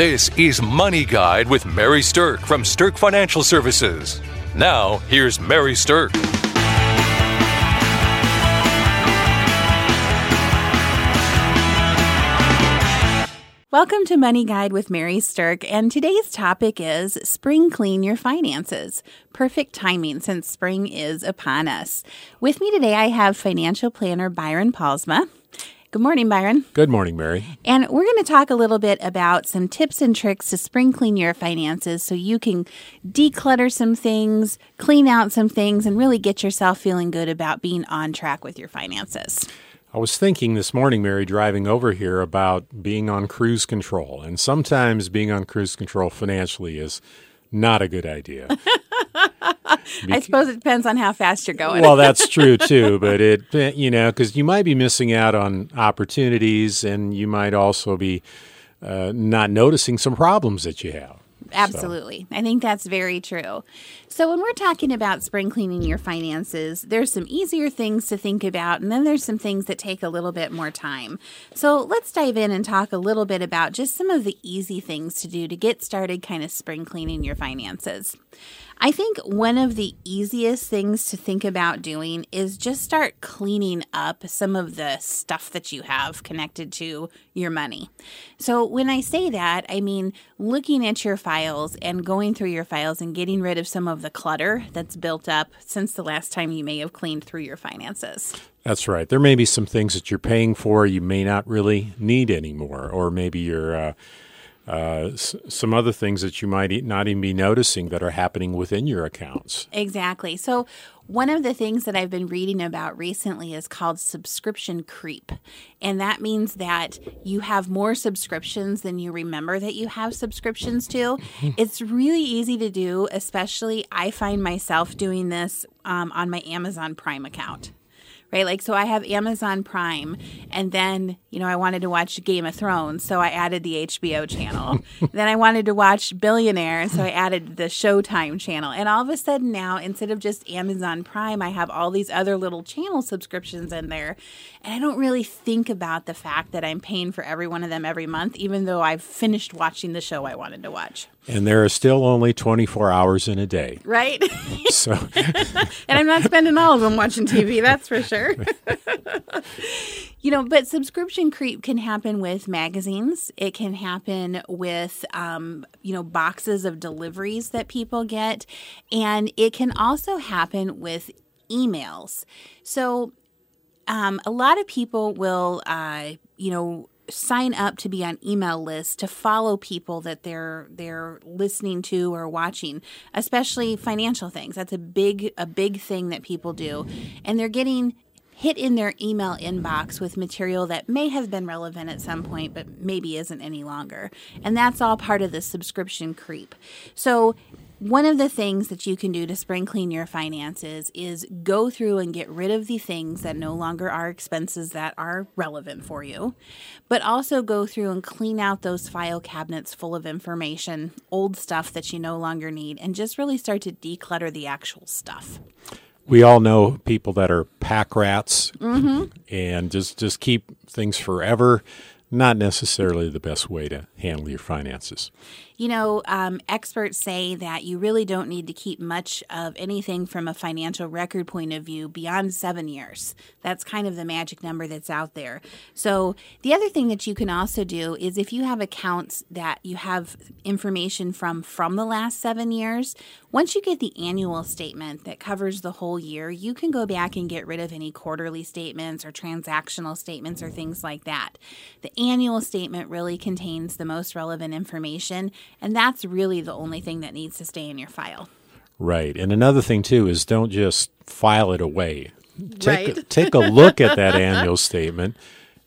This is Money Guide with Mary Sterk from Sterk Financial Services. Now, here's Mary Sterk. Welcome to Money Guide with Mary Sterk, and today's topic is Spring Clean Your Finances. Perfect timing since spring is upon us. With me today, I have financial planner Byron Palsma. Good morning, Byron. Good morning, Mary. And we're going to talk a little bit about some tips and tricks to spring clean your finances so you can declutter some things, clean out some things, and really get yourself feeling good about being on track with your finances. I was thinking this morning, Mary, driving over here about being on cruise control. And sometimes being on cruise control financially is not a good idea. I suppose it depends on how fast you're going. well, that's true too, but it, you know, because you might be missing out on opportunities and you might also be uh, not noticing some problems that you have. Absolutely. So. I think that's very true. So, when we're talking about spring cleaning your finances, there's some easier things to think about, and then there's some things that take a little bit more time. So, let's dive in and talk a little bit about just some of the easy things to do to get started kind of spring cleaning your finances. I think one of the easiest things to think about doing is just start cleaning up some of the stuff that you have connected to your money. So, when I say that, I mean looking at your files and going through your files and getting rid of some of the clutter that's built up since the last time you may have cleaned through your finances. That's right. There may be some things that you're paying for you may not really need anymore, or maybe you're. Uh, uh, some other things that you might not even be noticing that are happening within your accounts. Exactly. So, one of the things that I've been reading about recently is called subscription creep. And that means that you have more subscriptions than you remember that you have subscriptions to. it's really easy to do, especially I find myself doing this um, on my Amazon Prime account right? Like, so I have Amazon Prime, and then, you know, I wanted to watch Game of Thrones, so I added the HBO channel. then I wanted to watch Billionaire, so I added the Showtime channel. And all of a sudden now, instead of just Amazon Prime, I have all these other little channel subscriptions in there. And I don't really think about the fact that I'm paying for every one of them every month, even though I've finished watching the show I wanted to watch. And there are still only 24 hours in a day. Right. so and I'm not spending all of them watching TV, that's for sure. you know, but subscription creep can happen with magazines. It can happen with, um, you know, boxes of deliveries that people get. And it can also happen with emails. So um, a lot of people will, uh, you know, sign up to be on email lists to follow people that they're they're listening to or watching especially financial things. That's a big a big thing that people do. And they're getting hit in their email inbox with material that may have been relevant at some point but maybe isn't any longer. And that's all part of the subscription creep. So one of the things that you can do to spring clean your finances is go through and get rid of the things that no longer are expenses that are relevant for you, but also go through and clean out those file cabinets full of information, old stuff that you no longer need, and just really start to declutter the actual stuff. We all know people that are pack rats mm-hmm. and just just keep things forever. Not necessarily the best way to handle your finances. You know, um, experts say that you really don't need to keep much of anything from a financial record point of view beyond seven years. That's kind of the magic number that's out there. So, the other thing that you can also do is if you have accounts that you have information from from the last seven years, once you get the annual statement that covers the whole year, you can go back and get rid of any quarterly statements or transactional statements or things like that. The annual statement really contains the most relevant information and that's really the only thing that needs to stay in your file. Right. And another thing, too, is don't just file it away. Take, right. a, take a look at that annual statement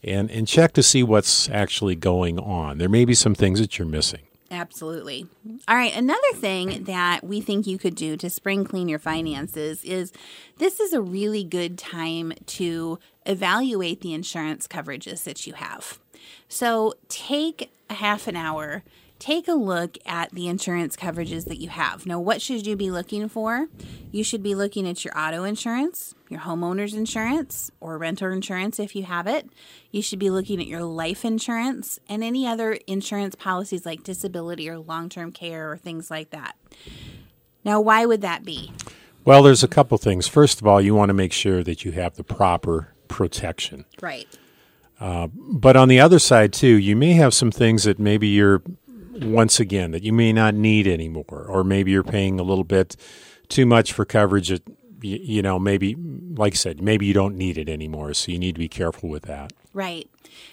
and, and check to see what's actually going on. There may be some things that you're missing. Absolutely. All right. Another thing that we think you could do to spring clean your finances is this is a really good time to evaluate the insurance coverages that you have. So take a half an hour, take a look at the insurance coverages that you have. Now, what should you be looking for? You should be looking at your auto insurance, your homeowner's insurance, or renter insurance if you have it. You should be looking at your life insurance and any other insurance policies like disability or long term care or things like that. Now, why would that be? Well, there's a couple things. First of all, you want to make sure that you have the proper protection. Right. Uh, but on the other side, too, you may have some things that maybe you're, once again, that you may not need anymore, or maybe you're paying a little bit too much for coverage that, you, you know, maybe, like I said, maybe you don't need it anymore. So you need to be careful with that. Right.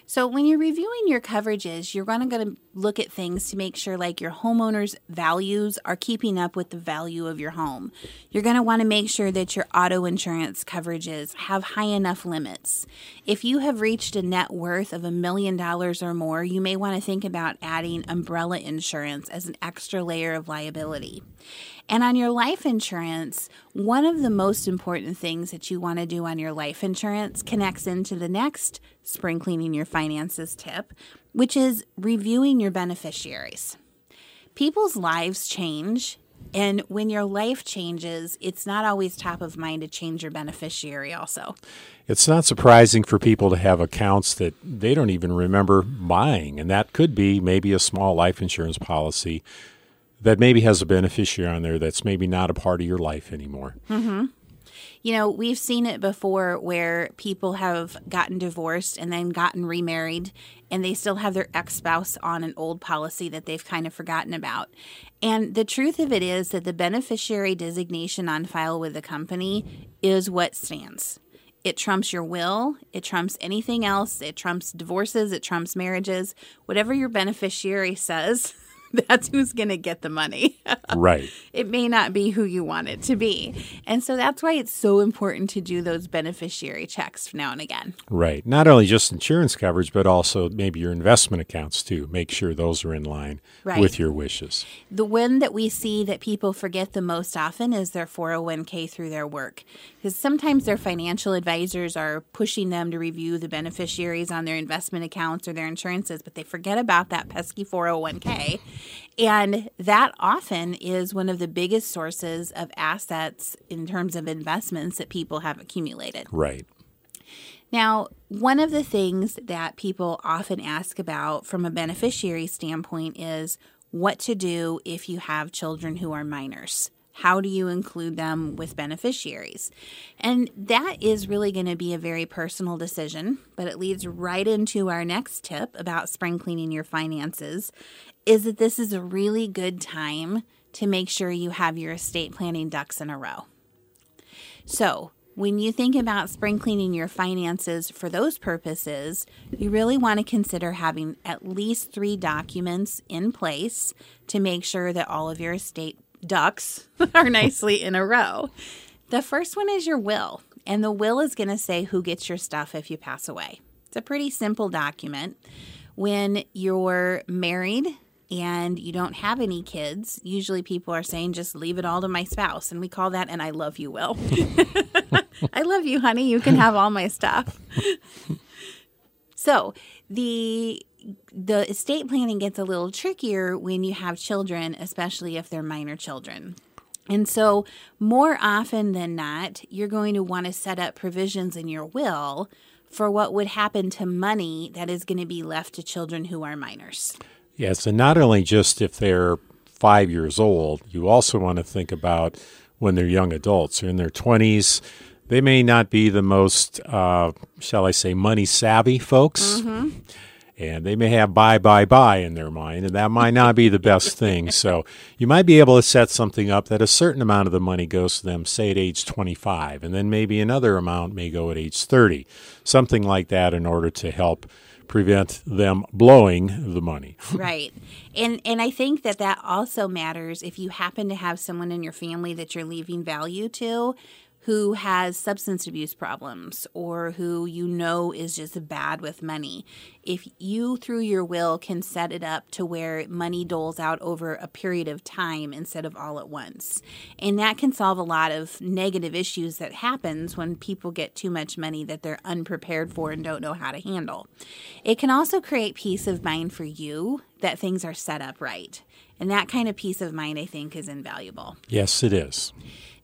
So when you're reviewing your coverages, you're going to going to look at things to make sure like your homeowner's values are keeping up with the value of your home. You're going to want to make sure that your auto insurance coverages have high enough limits. If you have reached a net worth of a million dollars or more, you may want to think about adding umbrella insurance as an extra layer of liability. And on your life insurance, one of the most important things that you want to do on your life insurance connects into the next spring cleaning your finances tip, which is reviewing your beneficiaries. People's lives change, and when your life changes, it's not always top of mind to change your beneficiary, also. It's not surprising for people to have accounts that they don't even remember buying, and that could be maybe a small life insurance policy that maybe has a beneficiary on there that's maybe not a part of your life anymore. Mm-hmm. You know, we've seen it before where people have gotten divorced and then gotten remarried and they still have their ex spouse on an old policy that they've kind of forgotten about. And the truth of it is that the beneficiary designation on file with the company is what stands. It trumps your will, it trumps anything else, it trumps divorces, it trumps marriages. Whatever your beneficiary says, that's who's going to get the money. right. It may not be who you want it to be. And so that's why it's so important to do those beneficiary checks now and again. Right. Not only just insurance coverage, but also maybe your investment accounts too. Make sure those are in line right. with your wishes. The one that we see that people forget the most often is their 401k through their work. Because sometimes their financial advisors are pushing them to review the beneficiaries on their investment accounts or their insurances, but they forget about that pesky 401k. And that often is one of the biggest sources of assets in terms of investments that people have accumulated. Right. Now, one of the things that people often ask about from a beneficiary standpoint is what to do if you have children who are minors. How do you include them with beneficiaries? And that is really going to be a very personal decision, but it leads right into our next tip about spring cleaning your finances is that this is a really good time to make sure you have your estate planning ducks in a row. So, when you think about spring cleaning your finances for those purposes, you really want to consider having at least three documents in place to make sure that all of your estate ducks are nicely in a row. The first one is your will, and the will is going to say who gets your stuff if you pass away. It's a pretty simple document. When you're married, and you don't have any kids, usually people are saying, just leave it all to my spouse. And we call that an I love you will. I love you, honey. You can have all my stuff. so the the estate planning gets a little trickier when you have children, especially if they're minor children. And so, more often than not, you're going to want to set up provisions in your will for what would happen to money that is going to be left to children who are minors. Yes, and not only just if they're five years old, you also want to think about when they're young adults. They're in their 20s. They may not be the most, uh, shall I say, money savvy folks. Mm-hmm. And they may have buy, buy, buy in their mind, and that might not be the best thing. So you might be able to set something up that a certain amount of the money goes to them, say at age 25, and then maybe another amount may go at age 30. Something like that in order to help prevent them blowing the money. right. And and I think that that also matters if you happen to have someone in your family that you're leaving value to. Who has substance abuse problems or who you know is just bad with money. If you, through your will, can set it up to where money doles out over a period of time instead of all at once. And that can solve a lot of negative issues that happens when people get too much money that they're unprepared for and don't know how to handle. It can also create peace of mind for you that things are set up right. And that kind of peace of mind, I think, is invaluable. Yes, it is.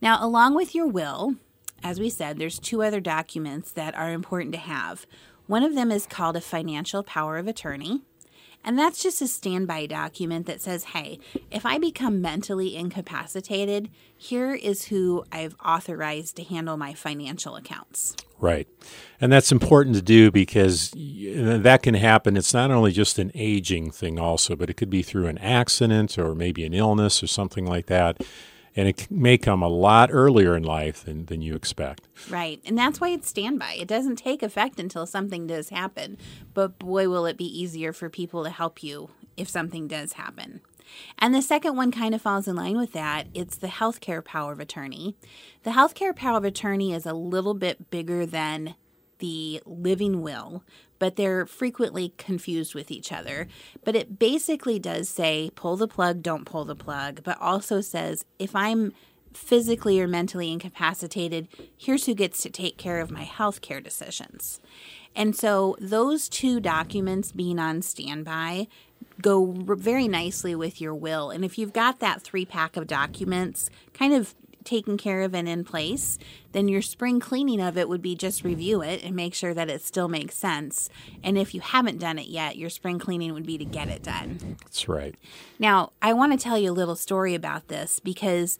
Now, along with your will, as we said, there's two other documents that are important to have. One of them is called a financial power of attorney. And that's just a standby document that says, hey, if I become mentally incapacitated, here is who I've authorized to handle my financial accounts. Right. And that's important to do because that can happen. It's not only just an aging thing, also, but it could be through an accident or maybe an illness or something like that and it may come a lot earlier in life than, than you expect. Right. And that's why it's standby. It doesn't take effect until something does happen. But boy, will it be easier for people to help you if something does happen. And the second one kind of falls in line with that. It's the healthcare power of attorney. The healthcare power of attorney is a little bit bigger than the living will, but they're frequently confused with each other. But it basically does say pull the plug, don't pull the plug, but also says if I'm physically or mentally incapacitated, here's who gets to take care of my health care decisions. And so those two documents being on standby go very nicely with your will. And if you've got that three pack of documents kind of taken care of and in place, then your spring cleaning of it would be just review it and make sure that it still makes sense. And if you haven't done it yet, your spring cleaning would be to get it done. That's right. Now, I want to tell you a little story about this because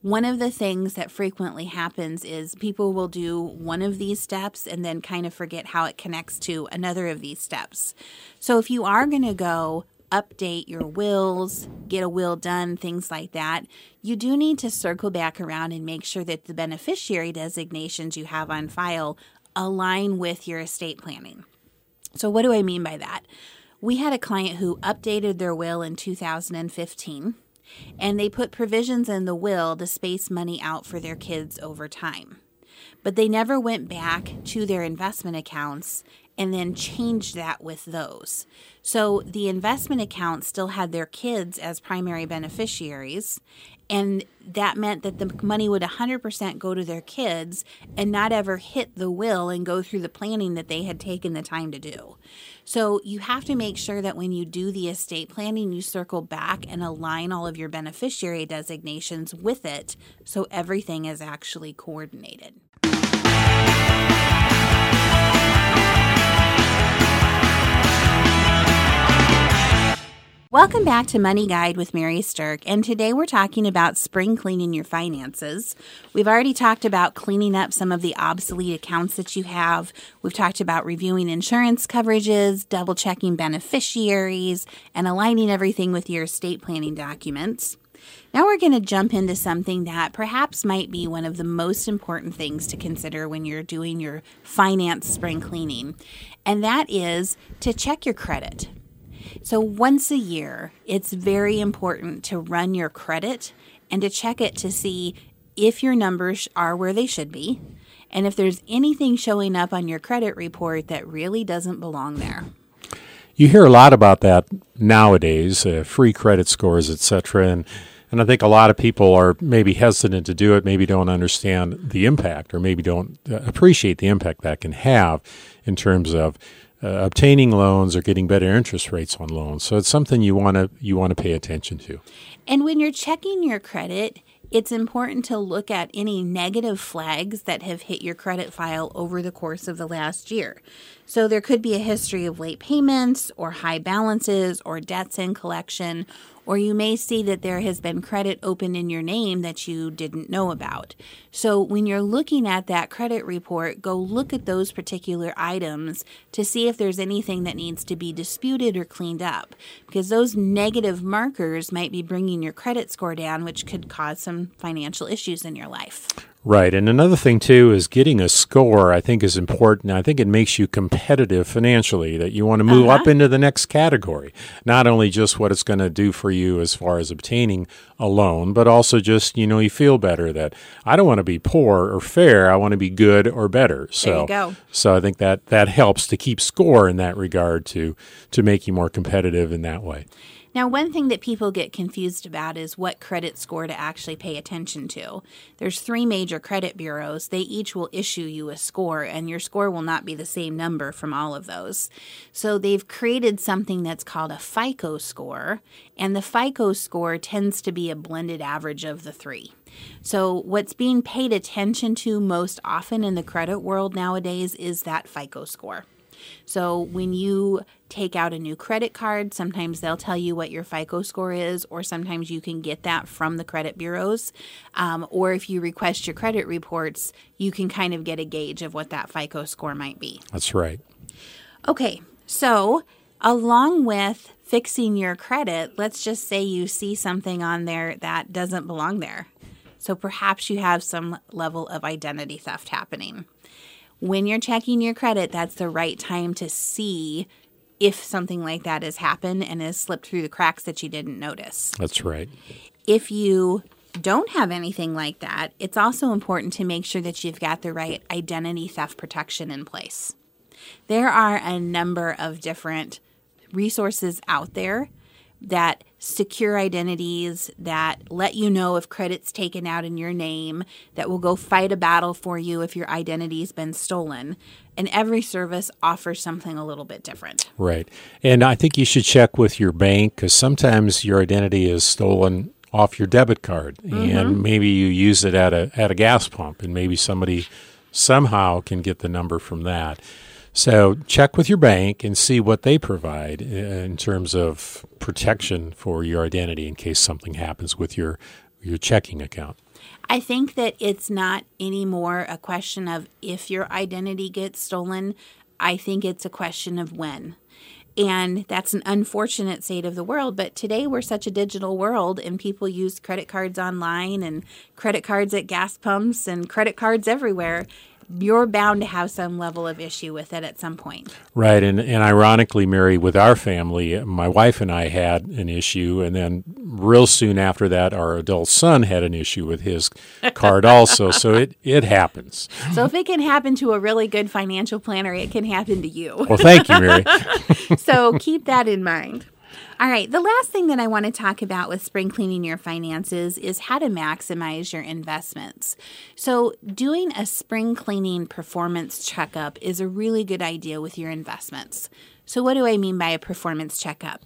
one of the things that frequently happens is people will do one of these steps and then kind of forget how it connects to another of these steps. So if you are going to go update your wills, get a will done, things like that, you do need to circle back around and make sure that the beneficiary designations you have on file align with your estate planning. So, what do I mean by that? We had a client who updated their will in 2015 and they put provisions in the will to space money out for their kids over time. But they never went back to their investment accounts and then changed that with those. So the investment account still had their kids as primary beneficiaries. And that meant that the money would 100% go to their kids and not ever hit the will and go through the planning that they had taken the time to do. So you have to make sure that when you do the estate planning, you circle back and align all of your beneficiary designations with it so everything is actually coordinated. Welcome back to Money Guide with Mary Sterk, and today we're talking about spring cleaning your finances. We've already talked about cleaning up some of the obsolete accounts that you have. We've talked about reviewing insurance coverages, double checking beneficiaries, and aligning everything with your estate planning documents. Now we're going to jump into something that perhaps might be one of the most important things to consider when you're doing your finance spring cleaning, and that is to check your credit. So, once a year, it's very important to run your credit and to check it to see if your numbers are where they should be and if there's anything showing up on your credit report that really doesn't belong there. You hear a lot about that nowadays, uh, free credit scores, etc. And and I think a lot of people are maybe hesitant to do it, maybe don't understand the impact, or maybe don't uh, appreciate the impact that can have in terms of uh, obtaining loans or getting better interest rates on loans. So it's something you want to you want to pay attention to. And when you're checking your credit, it's important to look at any negative flags that have hit your credit file over the course of the last year. So there could be a history of late payments or high balances or debts in collection or you may see that there has been credit open in your name that you didn't know about. So when you're looking at that credit report, go look at those particular items to see if there's anything that needs to be disputed or cleaned up, because those negative markers might be bringing your credit score down, which could cause some financial issues in your life. Right. And another thing, too, is getting a score, I think, is important. I think it makes you competitive financially, that you want to move Uh-huh. up into the next category. Not only just what it's going to do for you as far as obtaining a loan, but also just, you know, you feel better that I don't want to be poor or fair. I want to be good or better. So, so I think that that helps to keep score in that regard to, to make you more competitive in that way. Now, one thing that people get confused about is what credit score to actually pay attention to. There's three major credit bureaus. They each will issue you a score, and your score will not be the same number from all of those. So they've created something that's called a FICO score, and the FICO score tends to be a blended average of the three. So, what's being paid attention to most often in the credit world nowadays is that FICO score. So when you take out a new credit card, sometimes they'll tell you what your FICO score is, or sometimes you can get that from the credit bureaus. Um, or if you request your credit reports, you can kind of get a gauge of what that FICO score might be. That's right. Okay, so along with fixing your credit, let's just say you see something on there that doesn't belong there. So perhaps you have some level of identity theft happening. When you're checking your credit, that's the right time to see if something like that has happened and has slipped through the cracks that you didn't notice. That's right. If you don't have anything like that, it's also important to make sure that you've got the right identity theft protection in place. There are a number of different resources out there that secure identities, that let you know if credit's taken out in your name, that will go fight a battle for you if your identity's been stolen. And every service offers something a little bit different. Right. And I think you should check with your bank because sometimes your identity is stolen off your debit card and mm-hmm. maybe you use it at a at a gas pump and maybe somebody somehow can get the number from that. So check with your bank and see what they provide uh, in terms of protection for your identity in case something happens with your your checking account. I think that it's not anymore a question of if your identity gets stolen. I think it's a question of when. And that's an unfortunate state of the world. But today we're such a digital world, and people use credit cards online and credit cards at gas pumps and credit cards everywhere. You're bound to have some level of issue with it at some point. Right, and and ironically, Mary, with our family, my wife and I had an issue, and then real soon after that, our adult son had an issue with his card also. So it it happens. So if it can happen to a really good financial planner, it can happen to you. Well, thank you, Mary. so keep that in mind. All right, the last thing that I want to talk about with spring cleaning your finances is how to maximize your investments. So, doing a spring cleaning performance checkup is a really good idea with your investments. So, what do I mean by a performance checkup?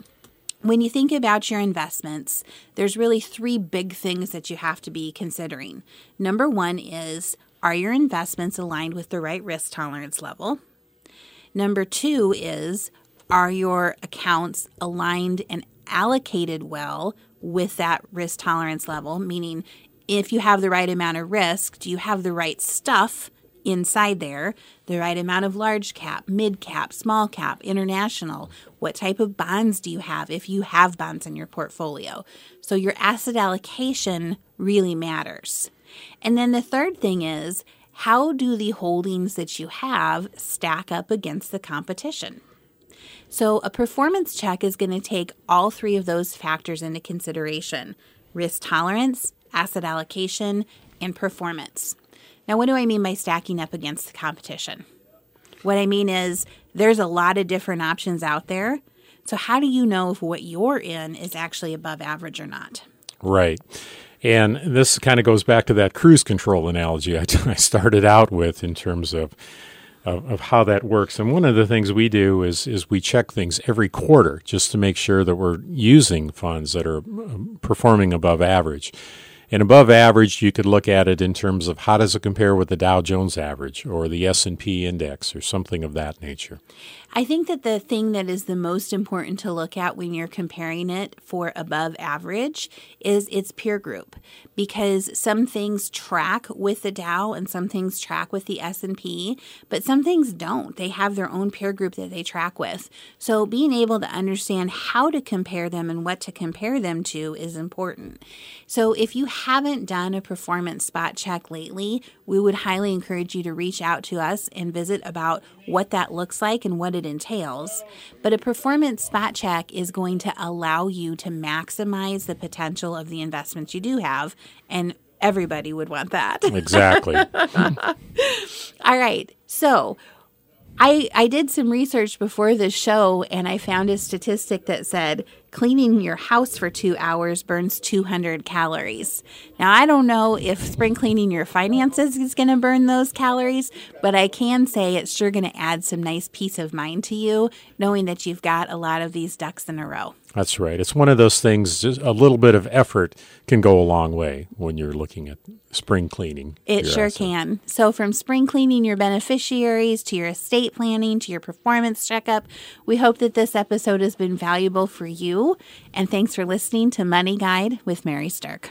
When you think about your investments, there's really three big things that you have to be considering. Number one is are your investments aligned with the right risk tolerance level? Number two is are your accounts aligned and allocated well with that risk tolerance level? Meaning, if you have the right amount of risk, do you have the right stuff inside there? The right amount of large cap, mid cap, small cap, international? What type of bonds do you have if you have bonds in your portfolio? So, your asset allocation really matters. And then the third thing is, how do the holdings that you have stack up against the competition? So, a performance check is going to take all three of those factors into consideration risk tolerance, asset allocation, and performance. Now, what do I mean by stacking up against the competition? What I mean is there's a lot of different options out there. So, how do you know if what you're in is actually above average or not? Right. And this kind of goes back to that cruise control analogy I, I started out with in terms of, of, of how that works. And one of the things we do is is we check things every quarter just to make sure that we're using funds that are um, performing above average. And above average, you could look at it in terms of how does it compare with the Dow Jones average or the S&P index or something of that nature. I think that the thing that is the most important to look at when you're comparing it for above average is its peer group because some things track with the Dow and some things track with the S&P, but some things don't. They have their own peer group that they track with. So being able to understand how to compare them and what to compare them to is important. So if you haven't done a performance spot check lately, we would highly encourage you to reach out to us and visit about what that looks like and what it entails. But a performance spot check is going to allow you to maximize the potential of the investments you do have. And everybody would want that. Exactly. All right. So I, I did some research before this show and I found a statistic that said cleaning your house for two hours burns 200 calories. Now, I don't know if spring cleaning your finances is going to burn those calories, but I can say it's sure going to add some nice peace of mind to you knowing that you've got a lot of these ducks in a row. That's right. It's one of those things, just a little bit of effort can go a long way when you're looking at spring cleaning. It sure asset. can. So, from spring cleaning your beneficiaries to your estate planning to your performance checkup, we hope that this episode has been valuable for you. And thanks for listening to Money Guide with Mary Sterk